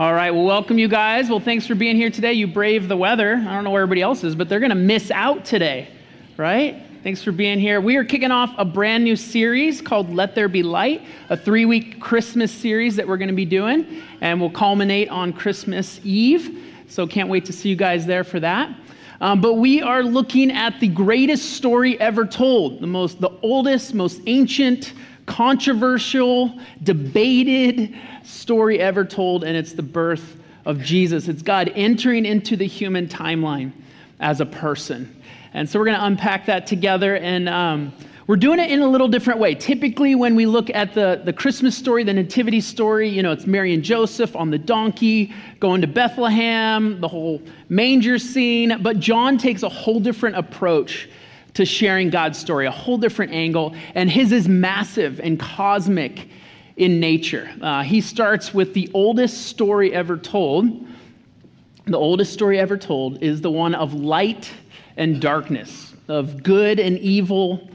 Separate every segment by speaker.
Speaker 1: All right, well, welcome you guys. Well, thanks for being here today. You brave the weather. I don't know where everybody else is, but they're going to miss out today, right? Thanks for being here. We are kicking off a brand new series called Let There Be Light, a three week Christmas series that we're going to be doing, and we'll culminate on Christmas Eve. So, can't wait to see you guys there for that. Um, but we are looking at the greatest story ever told, the most, the oldest, most ancient, controversial, debated story ever told, and it's the birth of Jesus. It's God entering into the human timeline as a person. And so we're going to unpack that together. And um, we're doing it in a little different way. Typically, when we look at the, the Christmas story, the Nativity story, you know, it's Mary and Joseph on the donkey going to Bethlehem, the whole manger scene. But John takes a whole different approach to sharing God's story, a whole different angle. And his is massive and cosmic in nature. Uh, he starts with the oldest story ever told. The oldest story ever told is the one of light and darkness, of good and evil,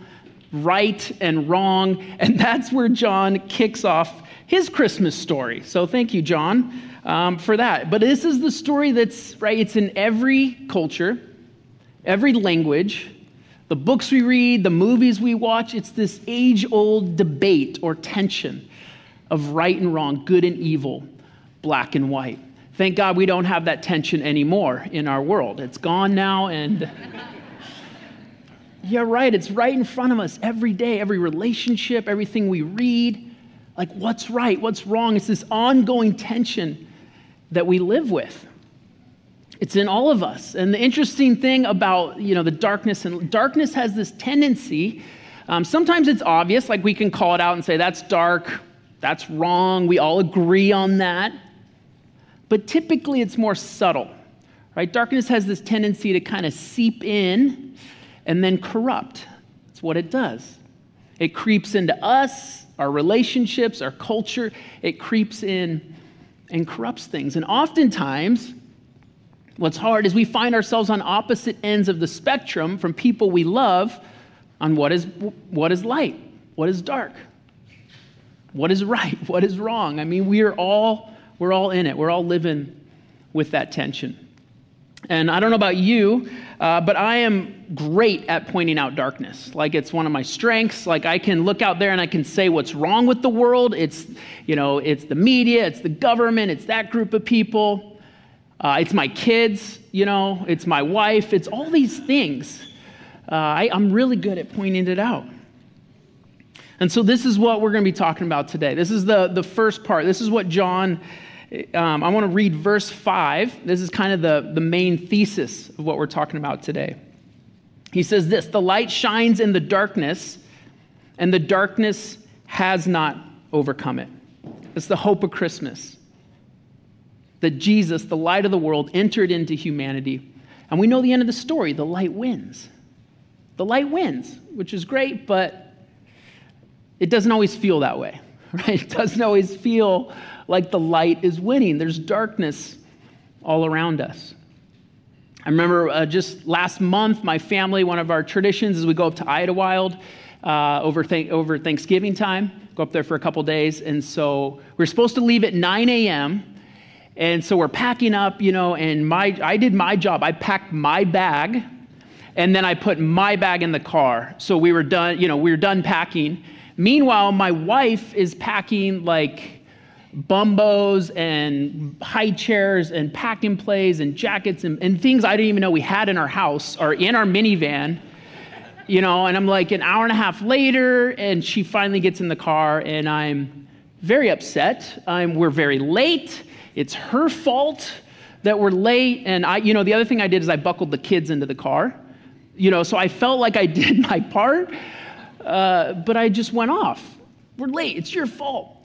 Speaker 1: right and wrong. And that's where John kicks off his Christmas story. So thank you, John, um, for that. But this is the story that's, right, it's in every culture, every language, the books we read, the movies we watch, it's this age old debate or tension of right and wrong, good and evil, black and white. Thank God we don't have that tension anymore in our world. It's gone now, and yeah, right, it's right in front of us every day, every relationship, everything we read. Like, what's right? What's wrong? It's this ongoing tension that we live with. It's in all of us. And the interesting thing about, you know, the darkness, and darkness has this tendency, um, sometimes it's obvious, like we can call it out and say, that's dark, that's wrong, we all agree on that. But typically it's more subtle, right? Darkness has this tendency to kind of seep in and then corrupt. That's what it does. It creeps into us, our relationships, our culture. It creeps in and corrupts things. And oftentimes, What's hard is we find ourselves on opposite ends of the spectrum from people we love on what is, what is light, what is dark, what is right, what is wrong. I mean, we are all, we're all in it. We're all living with that tension. And I don't know about you, uh, but I am great at pointing out darkness. Like it's one of my strengths. Like I can look out there and I can say what's wrong with the world. It's, you know, it's the media, it's the government, it's that group of people. Uh, it's my kids, you know, it's my wife, it's all these things. Uh, I, I'm really good at pointing it out. And so, this is what we're going to be talking about today. This is the, the first part. This is what John, um, I want to read verse 5. This is kind of the, the main thesis of what we're talking about today. He says this The light shines in the darkness, and the darkness has not overcome it. It's the hope of Christmas that Jesus, the light of the world, entered into humanity. And we know the end of the story the light wins. The light wins, which is great, but it doesn't always feel that way, right? It doesn't always feel like the light is winning. There's darkness all around us. I remember uh, just last month, my family, one of our traditions is we go up to Idlewild uh, over, th- over Thanksgiving time, go up there for a couple days. And so we're supposed to leave at 9 a.m. And so we're packing up, you know, and my, I did my job. I packed my bag and then I put my bag in the car. So we were done, you know, we were done packing. Meanwhile, my wife is packing like bumbos and high chairs and pack and plays and jackets and, and things I didn't even know we had in our house or in our minivan. You know, and I'm like an hour and a half later, and she finally gets in the car, and I'm very upset. I'm, we're very late it's her fault that we're late. And I, you know, the other thing I did is I buckled the kids into the car. You know, so I felt like I did my part, uh, but I just went off. We're late. It's your fault.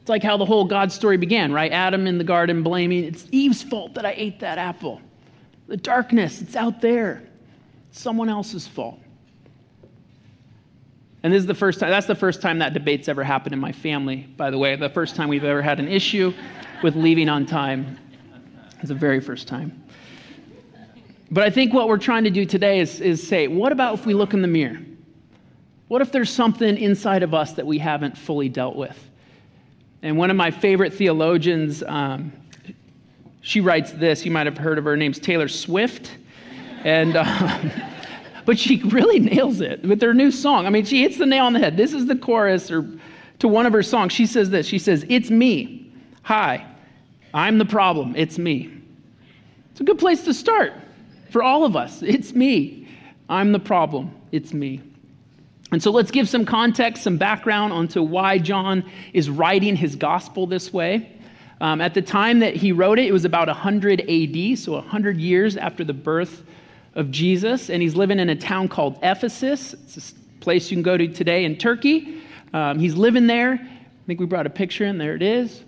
Speaker 1: It's like how the whole God story began, right? Adam in the garden blaming, it's Eve's fault that I ate that apple. The darkness, it's out there. It's someone else's fault. And this is the first time, that's the first time that debate's ever happened in my family, by the way. The first time we've ever had an issue with leaving on time. It's the very first time. But I think what we're trying to do today is, is say, what about if we look in the mirror? What if there's something inside of us that we haven't fully dealt with? And one of my favorite theologians, um, she writes this. You might have heard of her. her name's Taylor Swift. And, um, but she really nails it with her new song. I mean, she hits the nail on the head. This is the chorus or to one of her songs. She says this. She says, It's me. Hi. I'm the problem. It's me. It's a good place to start for all of us. It's me. I'm the problem. It's me. And so let's give some context, some background onto why John is writing his gospel this way. Um, at the time that he wrote it, it was about 100 AD, so 100 years after the birth of Jesus. And he's living in a town called Ephesus. It's a place you can go to today in Turkey. Um, he's living there. I think we brought a picture in. There it is.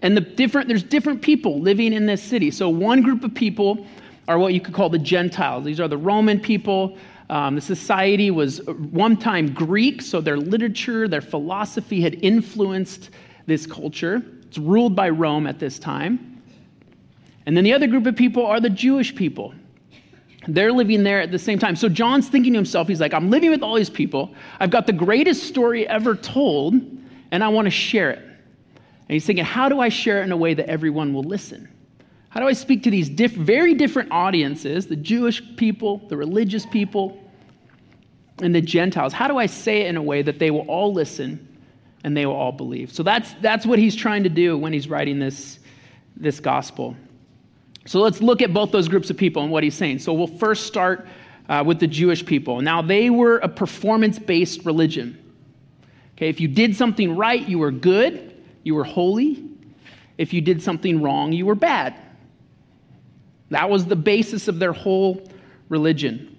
Speaker 1: And the different, there's different people living in this city. So one group of people are what you could call the Gentiles. These are the Roman people. Um, the society was one time Greek, so their literature, their philosophy had influenced this culture. It's ruled by Rome at this time. And then the other group of people are the Jewish people. They're living there at the same time. So John's thinking to himself, he's like, I'm living with all these people. I've got the greatest story ever told, and I want to share it. And he's thinking, how do I share it in a way that everyone will listen? How do I speak to these diff- very different audiences, the Jewish people, the religious people, and the Gentiles? How do I say it in a way that they will all listen and they will all believe? So that's, that's what he's trying to do when he's writing this, this gospel. So let's look at both those groups of people and what he's saying. So we'll first start uh, with the Jewish people. Now, they were a performance based religion. Okay, if you did something right, you were good, you were holy. If you did something wrong, you were bad. That was the basis of their whole religion.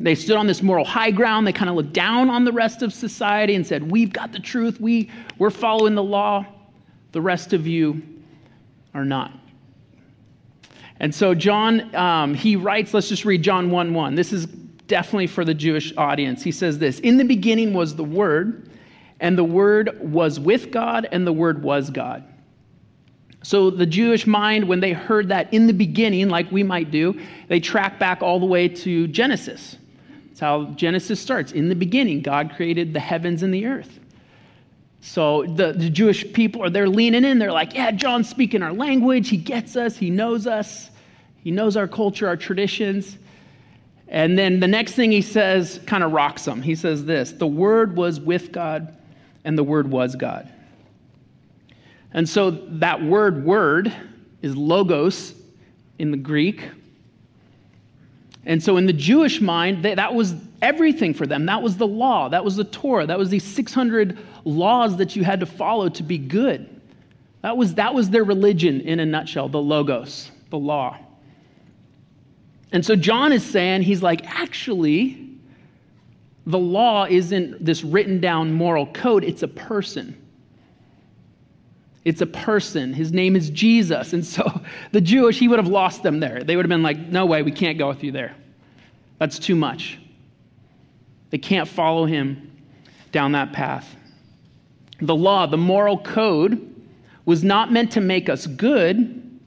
Speaker 1: They stood on this moral high ground. They kind of looked down on the rest of society and said, We've got the truth. We, we're following the law. The rest of you are not. And so, John, um, he writes, let's just read John 1 1. This is definitely for the Jewish audience. He says this In the beginning was the Word, and the Word was with God, and the Word was God. So the Jewish mind, when they heard that in the beginning, like we might do, they track back all the way to Genesis. That's how Genesis starts. In the beginning, God created the heavens and the earth. So the, the Jewish people are they're leaning in. They're like, yeah, John's speaking our language. He gets us. He knows us. He knows our culture, our traditions. And then the next thing he says kind of rocks them. He says this The Word was with God, and the Word was God. And so that word, word, is logos in the Greek. And so in the Jewish mind, that was everything for them. That was the law. That was the Torah. That was these 600 laws that you had to follow to be good. That was, that was their religion in a nutshell, the logos, the law. And so John is saying, he's like, actually, the law isn't this written down moral code, it's a person. It's a person. His name is Jesus. And so the Jewish, he would have lost them there. They would have been like, no way, we can't go with you there. That's too much. They can't follow him down that path. The law, the moral code, was not meant to make us good.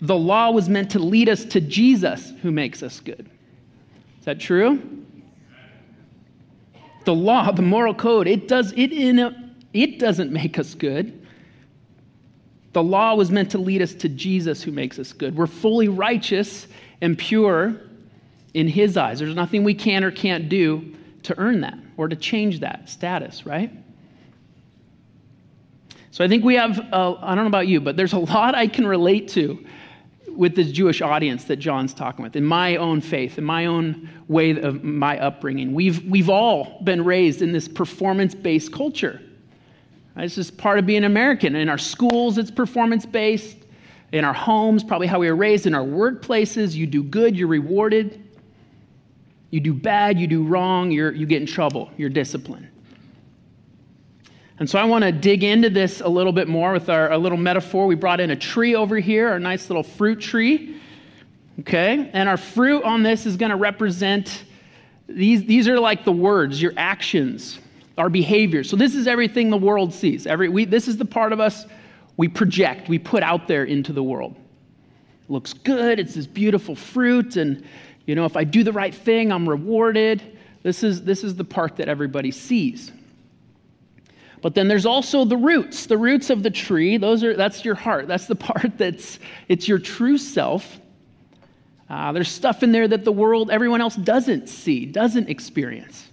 Speaker 1: The law was meant to lead us to Jesus, who makes us good. Is that true? The law, the moral code, it does it in a, it doesn't make us good. The law was meant to lead us to Jesus who makes us good. We're fully righteous and pure in his eyes. There's nothing we can or can't do to earn that or to change that status, right? So I think we have, uh, I don't know about you, but there's a lot I can relate to with this Jewish audience that John's talking with, in my own faith, in my own way of my upbringing. We've, we've all been raised in this performance based culture. It's just part of being American. In our schools, it's performance based. In our homes, probably how we were raised. In our workplaces, you do good, you're rewarded. You do bad, you do wrong, you're, you get in trouble, you're disciplined. And so I want to dig into this a little bit more with our, a little metaphor. We brought in a tree over here, our nice little fruit tree. Okay? And our fruit on this is going to represent these, these are like the words, your actions our behavior. So this is everything the world sees. Every, we, this is the part of us we project, we put out there into the world. It looks good, it's this beautiful fruit, and you know, if I do the right thing, I'm rewarded. This is, this is the part that everybody sees. But then there's also the roots, the roots of the tree. Those are that's your heart. That's the part that's it's your true self. Uh, there's stuff in there that the world, everyone else doesn't see, doesn't experience.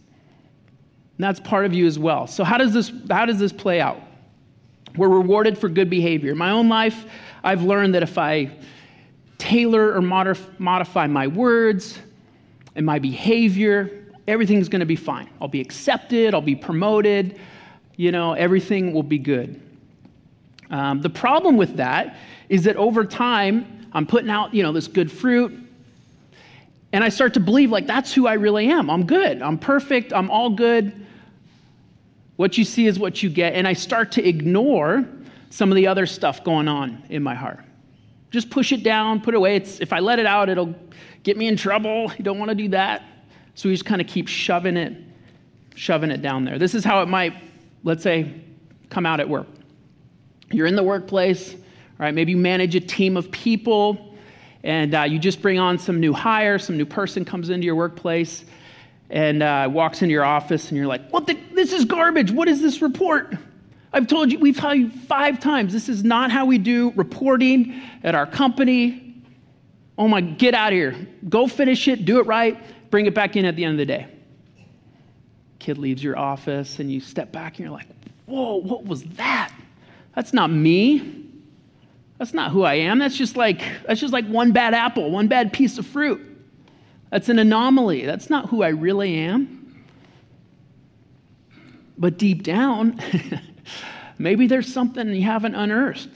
Speaker 1: And that's part of you as well. So how does this how does this play out? We're rewarded for good behavior. In my own life, I've learned that if I tailor or modif- modify my words and my behavior, everything's going to be fine. I'll be accepted, I'll be promoted, you know, everything will be good. Um, the problem with that is that over time, I'm putting out, you know, this good fruit, and I start to believe like that's who I really am. I'm good. I'm perfect. I'm all good. What you see is what you get. And I start to ignore some of the other stuff going on in my heart. Just push it down, put it away. It's, if I let it out, it'll get me in trouble. You don't want to do that. So we just kind of keep shoving it, shoving it down there. This is how it might, let's say, come out at work. You're in the workplace, all right? Maybe you manage a team of people, and uh, you just bring on some new hire, some new person comes into your workplace, and uh, walks into your office, and you're like, "What? The, this is garbage. What is this report?" I've told you, we've told you five times, this is not how we do reporting at our company. Oh my, get out of here. Go finish it, do it right bring it back in at the end of the day. Kid leaves your office and you step back and you're like, whoa, what was that? That's not me. That's not who I am. That's just like that's just like one bad apple, one bad piece of fruit. That's an anomaly. That's not who I really am. But deep down, maybe there's something you haven't unearthed.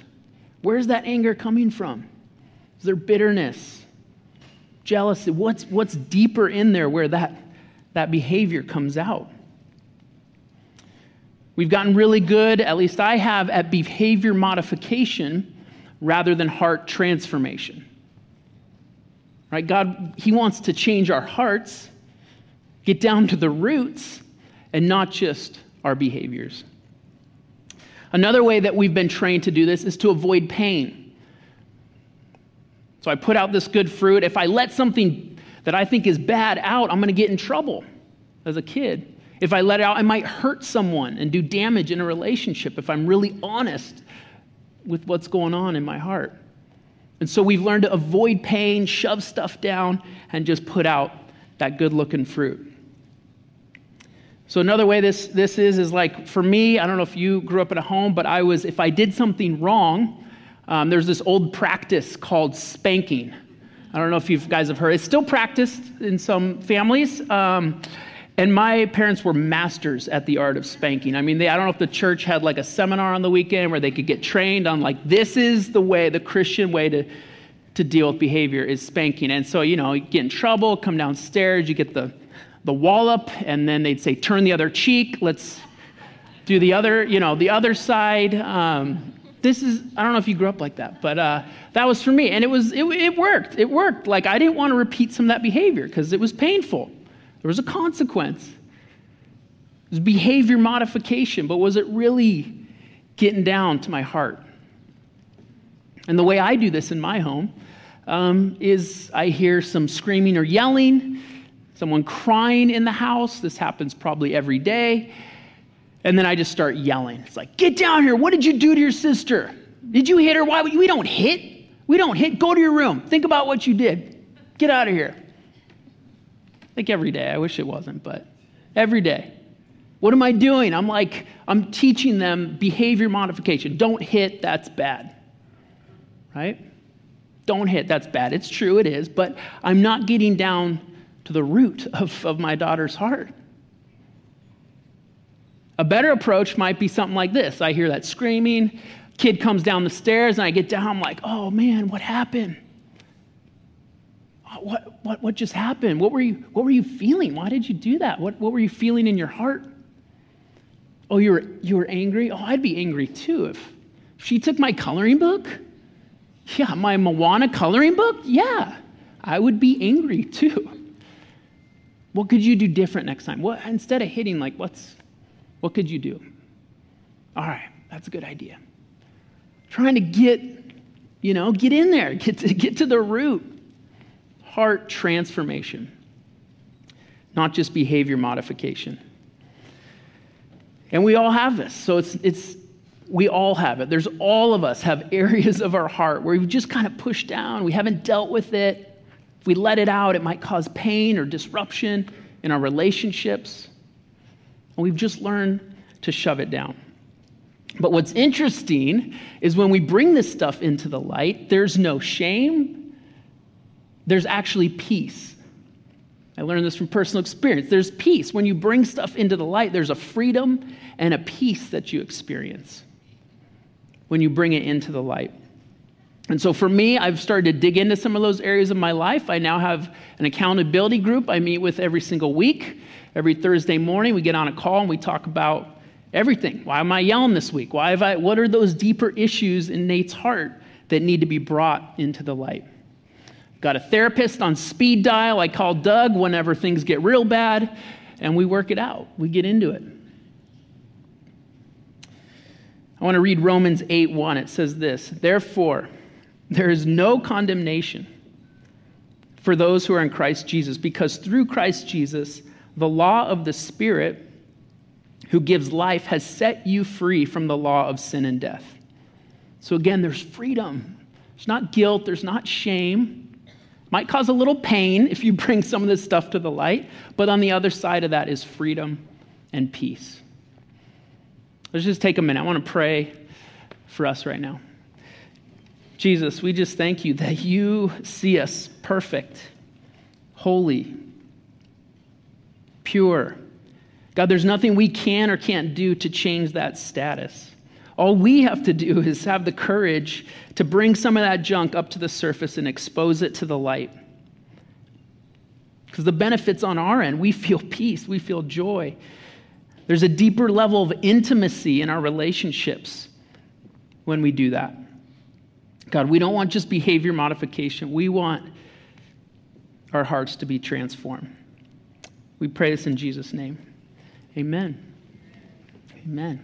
Speaker 1: Where's that anger coming from? Is there bitterness? jealousy? What's, what's deeper in there where that, that behavior comes out? We've gotten really good, at least I have, at behavior modification rather than heart transformation. Right? God, He wants to change our hearts, get down to the roots, and not just our behaviors. Another way that we've been trained to do this is to avoid pain. So I put out this good fruit. If I let something that I think is bad out, I'm going to get in trouble as a kid. If I let it out, I might hurt someone and do damage in a relationship if I'm really honest with what's going on in my heart. And so we've learned to avoid pain, shove stuff down, and just put out that good looking fruit. So another way this, this is is like for me, I don't know if you grew up in a home, but I was, if I did something wrong, um, there's this old practice called spanking. I don't know if you guys have heard. It's still practiced in some families. Um, and my parents were masters at the art of spanking. I mean, they, I don't know if the church had like a seminar on the weekend where they could get trained on like, this is the way, the Christian way to, to deal with behavior is spanking. And so, you know, you get in trouble, come downstairs, you get the, the wallop, and then they'd say, turn the other cheek, let's do the other, you know, the other side. Um, this is i don't know if you grew up like that but uh, that was for me and it was it, it worked it worked. Like i didn't want to repeat some of that behavior because it was painful. There was a consequence. It was behavior modification but was it really getting down to my heart? And the way i do this in my home um, is i hear some screaming or yelling someone crying in the house this happens probably every day and then I just start yelling. It's like, get down here. What did you do to your sister? Did you hit her? Why? We don't hit. We don't hit. Go to your room. Think about what you did. Get out of here. Think every day. I wish it wasn't, but every day. What am I doing? I'm like, I'm teaching them behavior modification. Don't hit, that's bad. Right? Don't hit, that's bad. It's true, it is, but I'm not getting down to the root of, of my daughter's heart. A better approach might be something like this I hear that screaming, kid comes down the stairs, and I get down, I'm like, oh man, what happened? What, what, what just happened? What were, you, what were you feeling? Why did you do that? What, what were you feeling in your heart? Oh, you were, you were angry? Oh, I'd be angry too if, if she took my coloring book. Yeah, my Moana coloring book? Yeah, I would be angry too. What could you do different next time? What instead of hitting, like what's what could you do? All right, that's a good idea. Trying to get, you know, get in there, get to, get to the root. Heart transformation, not just behavior modification. And we all have this. So it's, it's, we all have it. There's all of us have areas of our heart where we've just kind of pushed down. We haven't dealt with it. If we let it out, it might cause pain or disruption in our relationships. And we've just learned to shove it down. But what's interesting is when we bring this stuff into the light, there's no shame, there's actually peace. I learned this from personal experience. There's peace. When you bring stuff into the light, there's a freedom and a peace that you experience when you bring it into the light. And so for me, I've started to dig into some of those areas of my life. I now have an accountability group I meet with every single week. Every Thursday morning, we get on a call and we talk about everything. Why am I yelling this week? Why have I, what are those deeper issues in Nate's heart that need to be brought into the light? Got a therapist on speed dial. I call Doug whenever things get real bad, and we work it out. We get into it. I want to read Romans 8 1. It says this Therefore, there is no condemnation for those who are in Christ Jesus, because through Christ Jesus, the law of the Spirit who gives life has set you free from the law of sin and death. So again, there's freedom. There's not guilt, there's not shame. Might cause a little pain if you bring some of this stuff to the light, but on the other side of that is freedom and peace. Let's just take a minute. I want to pray for us right now. Jesus, we just thank you that you see us perfect, holy, pure. God, there's nothing we can or can't do to change that status. All we have to do is have the courage to bring some of that junk up to the surface and expose it to the light. Because the benefits on our end, we feel peace, we feel joy. There's a deeper level of intimacy in our relationships when we do that. God, we don't want just behavior modification, we want our hearts to be transformed. We pray this in Jesus' name. Amen. Amen.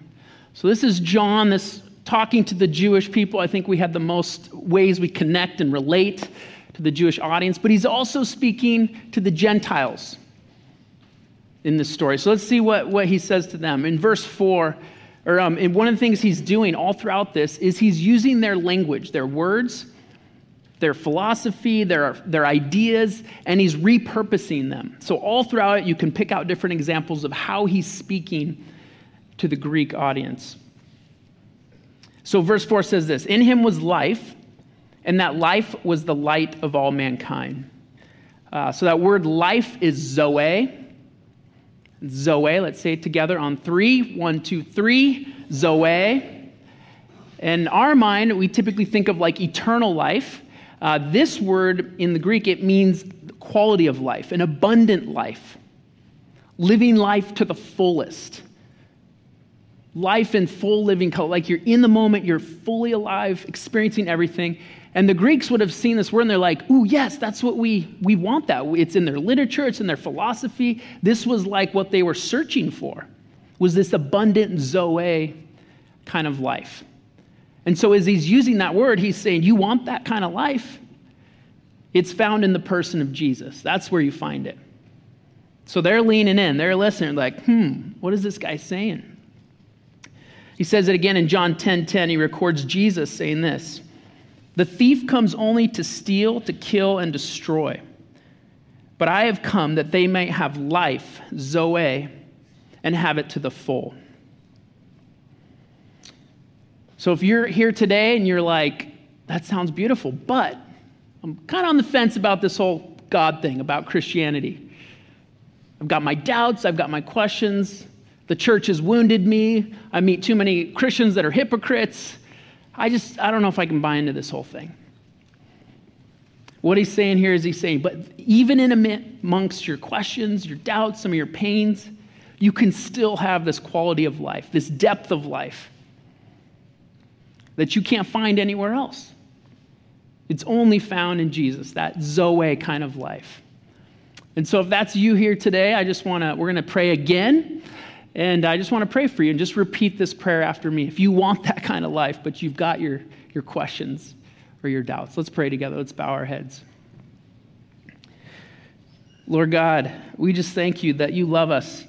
Speaker 1: So this is John, this talking to the Jewish people. I think we have the most ways we connect and relate to the Jewish audience, but he's also speaking to the Gentiles in this story. So let's see what, what he says to them. In verse 4, or um, and one of the things he's doing all throughout this is he's using their language, their words, their philosophy, their, their ideas, and he's repurposing them. So all throughout it, you can pick out different examples of how he's speaking to the Greek audience. So, verse 4 says this In him was life, and that life was the light of all mankind. Uh, so, that word life is Zoe. Zoe, let's say it together on three. One, two, three. Zoe. In our mind, we typically think of like eternal life. Uh, this word in the Greek, it means quality of life, an abundant life, living life to the fullest life in full living color, like you're in the moment, you're fully alive, experiencing everything. And the Greeks would have seen this word and they're like, ooh, yes, that's what we, we want that. It's in their literature, it's in their philosophy. This was like what they were searching for, was this abundant Zoe kind of life. And so as he's using that word, he's saying, you want that kind of life? It's found in the person of Jesus. That's where you find it. So they're leaning in, they're listening, like, hmm, what is this guy saying? He says it again in John 10:10. 10, 10, he records Jesus saying this: "The thief comes only to steal, to kill and destroy. But I have come that they may have life, zoe, and have it to the full." So if you're here today and you're like, "That sounds beautiful, but I'm kind of on the fence about this whole God thing, about Christianity. I've got my doubts, I've got my questions." The church has wounded me. I meet too many Christians that are hypocrites. I just, I don't know if I can buy into this whole thing. What he's saying here is he's saying, but even in amongst your questions, your doubts, some of your pains, you can still have this quality of life, this depth of life that you can't find anywhere else. It's only found in Jesus, that Zoe kind of life. And so if that's you here today, I just want to, we're going to pray again. And I just want to pray for you and just repeat this prayer after me. If you want that kind of life, but you've got your, your questions or your doubts, let's pray together. Let's bow our heads. Lord God, we just thank you that you love us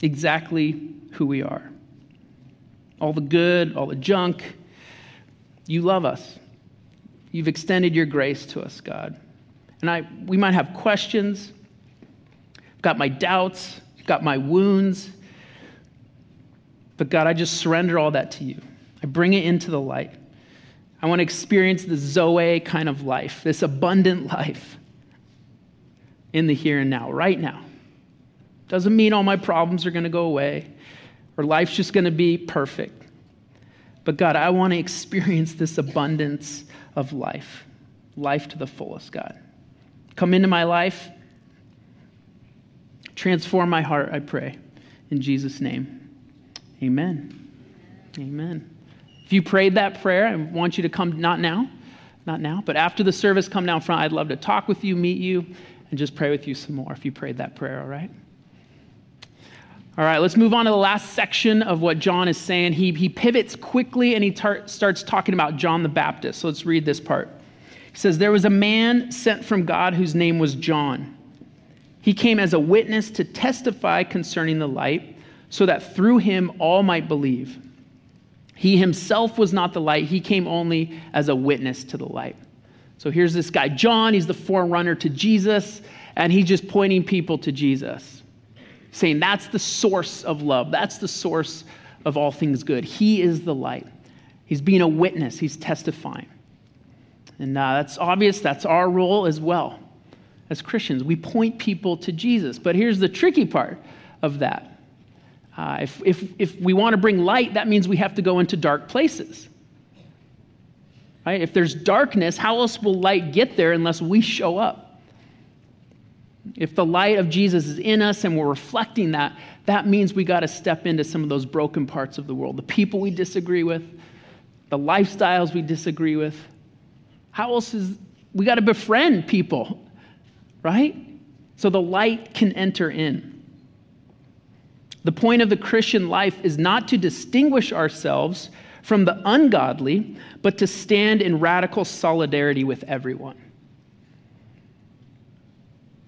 Speaker 1: exactly who we are. All the good, all the junk. You love us. You've extended your grace to us, God. And I, we might have questions. I've got my doubts, got my wounds. But God, I just surrender all that to you. I bring it into the light. I want to experience the Zoe kind of life, this abundant life in the here and now, right now. Doesn't mean all my problems are going to go away or life's just going to be perfect. But God, I want to experience this abundance of life, life to the fullest, God. Come into my life, transform my heart, I pray. In Jesus' name, amen. Amen. If you prayed that prayer, I want you to come, not now, not now, but after the service, come down front. I'd love to talk with you, meet you, and just pray with you some more if you prayed that prayer, all right? All right, let's move on to the last section of what John is saying. He, he pivots quickly and he tar- starts talking about John the Baptist. So let's read this part. He says, There was a man sent from God whose name was John. He came as a witness to testify concerning the light, so that through him all might believe. He himself was not the light, he came only as a witness to the light. So here's this guy, John. He's the forerunner to Jesus, and he's just pointing people to Jesus saying that's the source of love, that's the source of all things good. He is the light. He's being a witness, he's testifying. And uh, that's obvious, that's our role as well as Christians. We point people to Jesus. But here's the tricky part of that. Uh, if, if, if we want to bring light, that means we have to go into dark places. Right? If there's darkness, how else will light get there unless we show up? If the light of Jesus is in us and we're reflecting that, that means we got to step into some of those broken parts of the world. The people we disagree with, the lifestyles we disagree with. How else is we got to befriend people, right? So the light can enter in. The point of the Christian life is not to distinguish ourselves from the ungodly, but to stand in radical solidarity with everyone.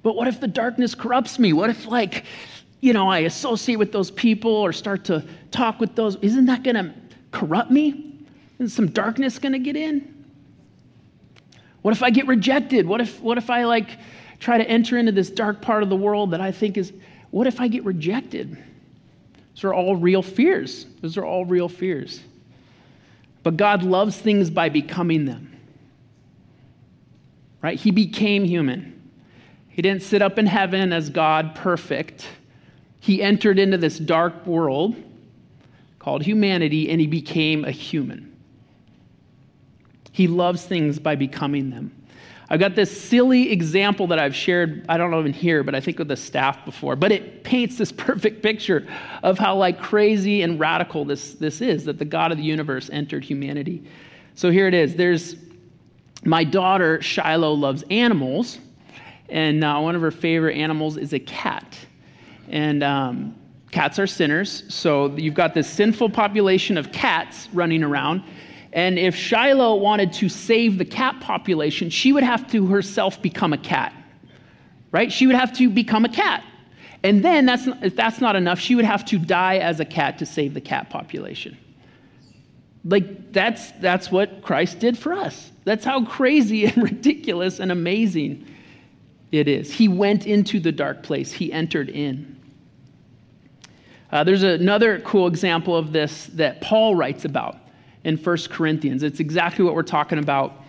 Speaker 1: But what if the darkness corrupts me? What if, like, you know, I associate with those people or start to talk with those? Isn't that going to corrupt me? Is some darkness going to get in? What if I get rejected? What if, what if I, like, try to enter into this dark part of the world that I think is, what if I get rejected? Those are all real fears. Those are all real fears. But God loves things by becoming them. Right? He became human. He didn't sit up in heaven as God perfect. He entered into this dark world called humanity and he became a human. He loves things by becoming them. I've got this silly example that I've shared, I don't know even here, but I think with the staff before, but it paints this perfect picture of how like crazy and radical this, this is, that the God of the universe entered humanity. So here it is. There's my daughter, Shiloh, loves animals, and uh, one of her favorite animals is a cat. And um, cats are sinners, so you've got this sinful population of cats running around. And if Shiloh wanted to save the cat population, she would have to herself become a cat, right? She would have to become a cat. And then, that's not, if that's not enough, she would have to die as a cat to save the cat population. Like, that's, that's what Christ did for us. That's how crazy and ridiculous and amazing it is. He went into the dark place, he entered in. Uh, there's another cool example of this that Paul writes about in 1 Corinthians. It's exactly what we're talking about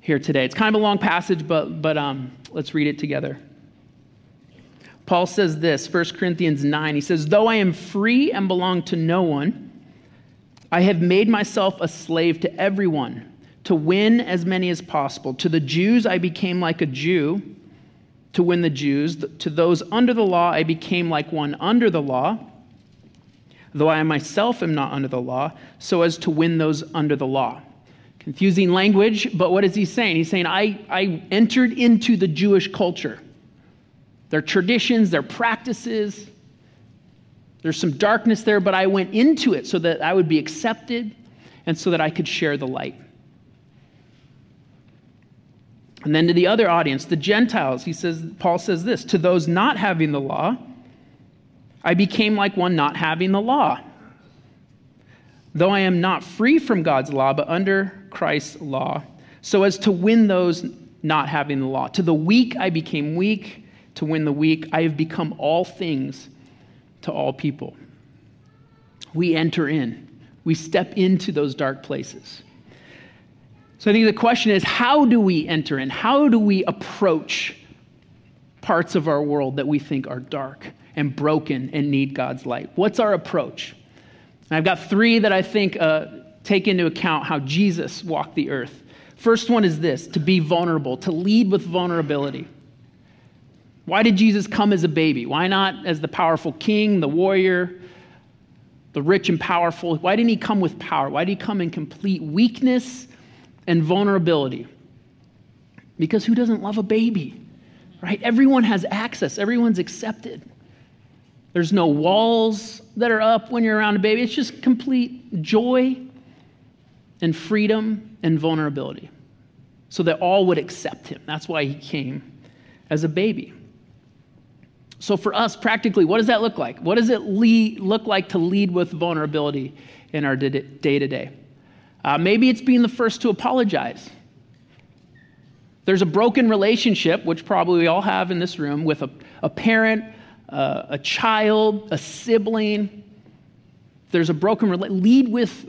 Speaker 1: here today. It's kind of a long passage, but, but um, let's read it together. Paul says this, 1 Corinthians 9. He says, Though I am free and belong to no one, I have made myself a slave to everyone to win as many as possible. To the Jews, I became like a Jew to win the Jews. To those under the law, I became like one under the law, though I myself am not under the law, so as to win those under the law. Confusing language, but what is he saying? He's saying, I, I entered into the Jewish culture, their traditions, their practices. There's some darkness there, but I went into it so that I would be accepted and so that I could share the light. And then to the other audience, the Gentiles, he says, Paul says this to those not having the law, I became like one not having the law. Though I am not free from God's law, but under Christ's law, so as to win those not having the law. To the weak I became weak, to win the weak. I have become all things to all people. We enter in, we step into those dark places. So I think the question is how do we enter in? How do we approach parts of our world that we think are dark and broken and need God's light? What's our approach? And I've got three that I think uh, take into account how Jesus walked the earth. First one is this to be vulnerable, to lead with vulnerability. Why did Jesus come as a baby? Why not as the powerful king, the warrior, the rich and powerful? Why didn't he come with power? Why did he come in complete weakness and vulnerability? Because who doesn't love a baby? Right? Everyone has access, everyone's accepted. There's no walls that are up when you're around a baby. It's just complete joy and freedom and vulnerability so that all would accept him. That's why he came as a baby. So, for us, practically, what does that look like? What does it lead, look like to lead with vulnerability in our day to day? Maybe it's being the first to apologize. There's a broken relationship, which probably we all have in this room, with a, a parent, uh, a child, a sibling. There's a broken relationship. Lead with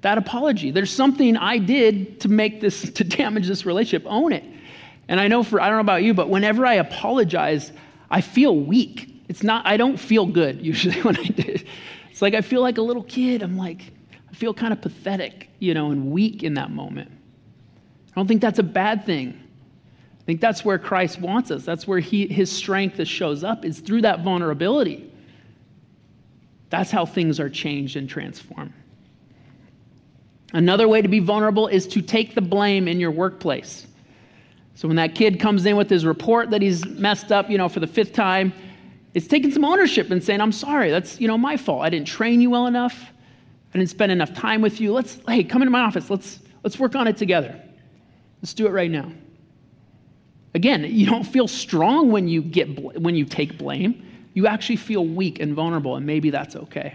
Speaker 1: that apology. There's something I did to make this, to damage this relationship. Own it. And I know for, I don't know about you, but whenever I apologize, I feel weak. It's not, I don't feel good usually when I do. It's like I feel like a little kid. I'm like, I feel kind of pathetic, you know, and weak in that moment. I don't think that's a bad thing. I think that's where Christ wants us. That's where he, his strength shows up, is through that vulnerability. That's how things are changed and transformed. Another way to be vulnerable is to take the blame in your workplace. So when that kid comes in with his report that he's messed up, you know, for the fifth time, it's taking some ownership and saying, "I'm sorry. That's, you know, my fault. I didn't train you well enough. I didn't spend enough time with you. Let's hey, come into my office. Let's let's work on it together. Let's do it right now." Again, you don't feel strong when you get when you take blame. You actually feel weak and vulnerable, and maybe that's okay.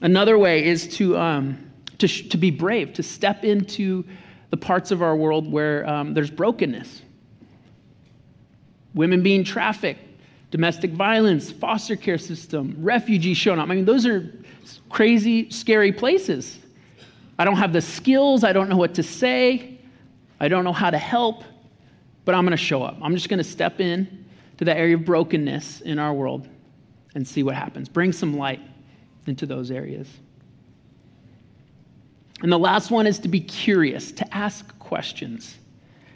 Speaker 1: Another way is to, um, to, sh- to be brave, to step into the parts of our world where um, there's brokenness. Women being trafficked, domestic violence, foster care system, refugees showing up. I mean, those are crazy, scary places. I don't have the skills, I don't know what to say, I don't know how to help, but I'm going to show up. I'm just going to step in to that area of brokenness in our world and see what happens. Bring some light into those areas. And the last one is to be curious, to ask questions,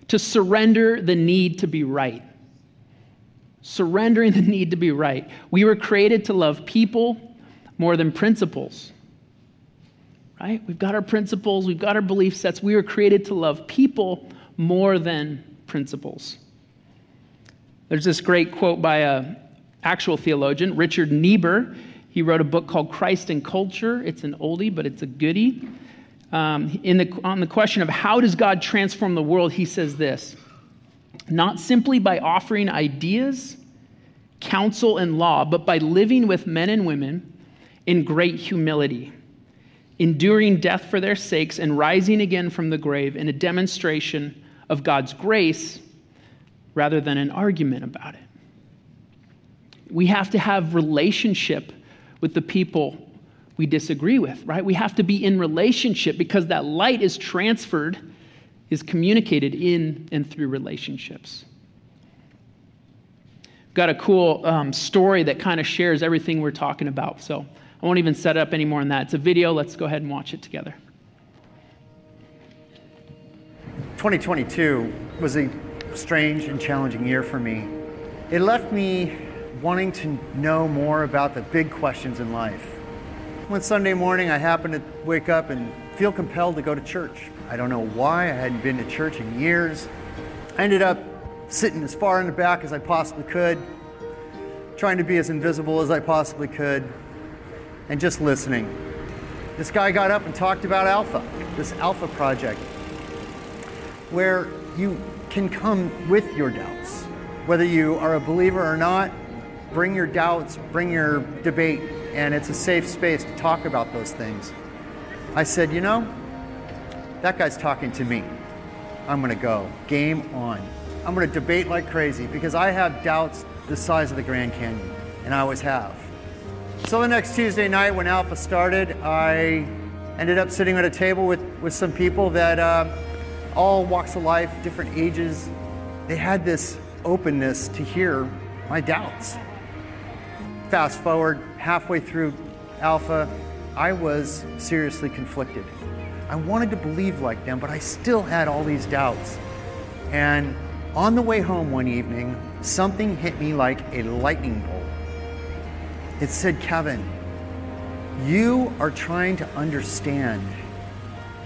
Speaker 1: to surrender the need to be right. Surrendering the need to be right. We were created to love people more than principles. Right? We've got our principles, we've got our belief sets. We were created to love people more than principles. There's this great quote by a actual theologian, Richard Niebuhr. He wrote a book called Christ and Culture. It's an oldie, but it's a goodie. Um, in the, on the question of how does God transform the world, he says this not simply by offering ideas, counsel, and law, but by living with men and women in great humility, enduring death for their sakes, and rising again from the grave in a demonstration of God's grace rather than an argument about it. We have to have relationship with the people we disagree with, right? We have to be in relationship because that light is transferred, is communicated in and through relationships. Got a cool um, story that kind of shares everything we're talking about. So I won't even set up any more on that. It's a video. Let's go ahead and watch it together.
Speaker 2: 2022 was a strange and challenging year for me. It left me wanting to know more about the big questions in life. One Sunday morning, I happened to wake up and feel compelled to go to church. I don't know why, I hadn't been to church in years. I ended up sitting as far in the back as I possibly could, trying to be as invisible as I possibly could, and just listening. This guy got up and talked about Alpha, this Alpha project, where you can come with your doubts. Whether you are a believer or not, bring your doubts, bring your debate, and it's a safe space to talk about those things. I said, you know, that guy's talking to me. I'm to go. Game on. I'm to debate like crazy because I have doubts the size of the Grand Canyon, and I always have. So the next Tuesday night when Alpha started, I ended up sitting at a table with, with some people that uh, all walks of life, different ages. They had this openness to hear my doubts. Fast forward halfway through Alpha, I was seriously conflicted. I wanted to believe like them, but I still had all these doubts. And on the way home one evening, something hit me like a lightning bolt. It said, Kevin, you are trying to understand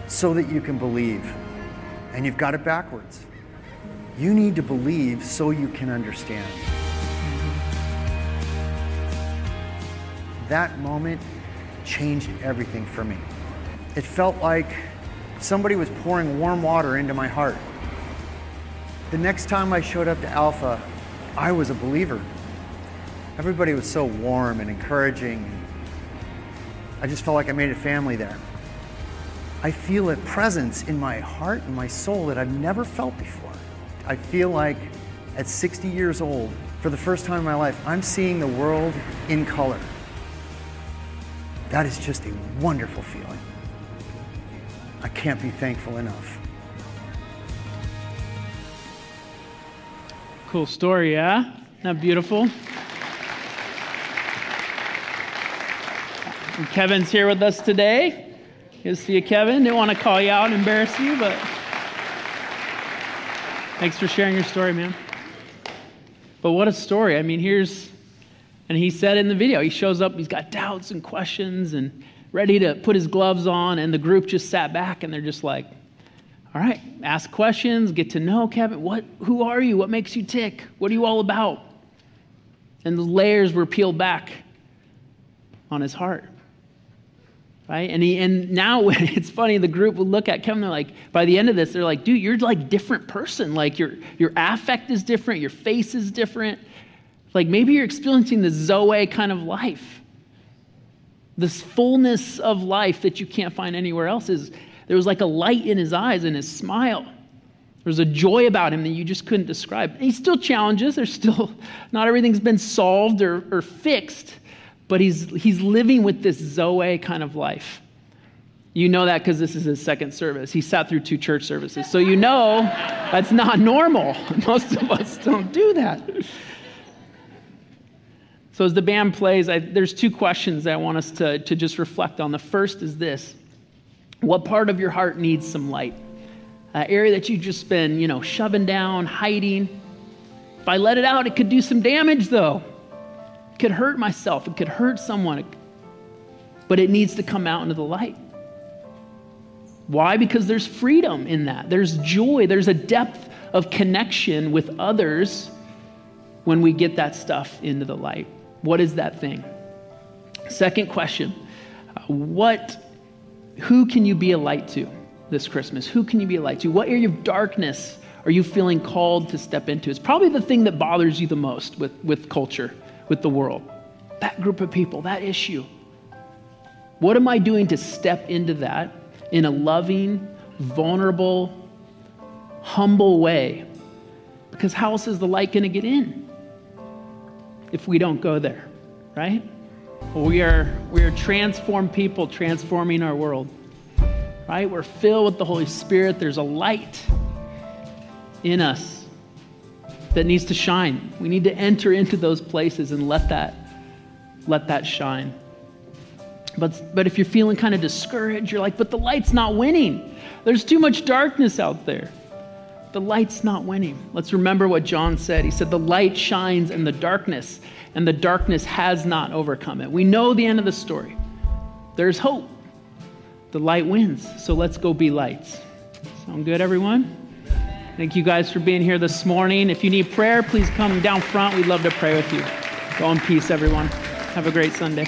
Speaker 2: so that you can believe. And you've got it backwards. You need to believe so you can understand. That moment changed everything for me. It felt like somebody was pouring warm water into my heart. The next time I showed up to Alpha, I was a believer. Everybody was so warm and encouraging. I just felt like I made a family there. I feel a presence in my heart and my soul that I've never felt before. I feel like at 60 years old, for the first time in my life, I'm seeing the world in color. That is just a wonderful feeling. I can't be thankful enough.
Speaker 1: Cool story, yeah? That beautiful? And Kevin's here with us today. Good to see you, Kevin. Didn't want to call you out and embarrass you, but thanks for sharing your story, man. But what a story. I mean, here's, and he said in the video, he shows up, he's got doubts and questions and ready to put his gloves on, and the group just sat back and they're just like, all right, ask questions, get to know Kevin. What, who are you? What makes you tick? What are you all about? And the layers were peeled back on his heart. Right? And, he, and now it's funny, the group will look at Kevin, they're like, by the end of this, they're like, dude, you're like different person. Like your, your affect is different, your face is different. Like maybe you're experiencing the Zoe kind of life. This fullness of life that you can't find anywhere else is there was like a light in his eyes and his smile. There was a joy about him that you just couldn't describe. And he still challenges. There's still not everything's been solved or, or fixed, but he's he's living with this Zoe kind of life. You know that because this is his second service. He sat through two church services. So you know that's not normal. Most of us don't do that. So as the band plays, I, there's two questions I want us to, to just reflect on. The first is this what part of your heart needs some light? Area that you've just been, you know, shoving down, hiding. If I let it out, it could do some damage, though. It could hurt myself. It could hurt someone. But it needs to come out into the light. Why? Because there's freedom in that. There's joy. There's a depth of connection with others when we get that stuff into the light. What is that thing? Second question What who can you be a light to this Christmas? Who can you be a light to? What area of darkness are you feeling called to step into? It's probably the thing that bothers you the most with, with culture, with the world. That group of people, that issue. What am I doing to step into that in a loving, vulnerable, humble way? Because how else is the light going to get in if we don't go there, right? We are, we are transformed people transforming our world. Right? We're filled with the Holy Spirit. There's a light in us that needs to shine. We need to enter into those places and let that, let that shine. But, but if you're feeling kind of discouraged, you're like, but the light's not winning. There's too much darkness out there. The light's not winning. Let's remember what John said. He said, The light shines in the darkness, and the darkness has not overcome it. We know the end of the story. There's hope. The light wins. So let's go be lights. Sound good, everyone? Thank you guys for being here this morning. If you need prayer, please come down front. We'd love to pray with you. Go in peace, everyone. Have a great Sunday.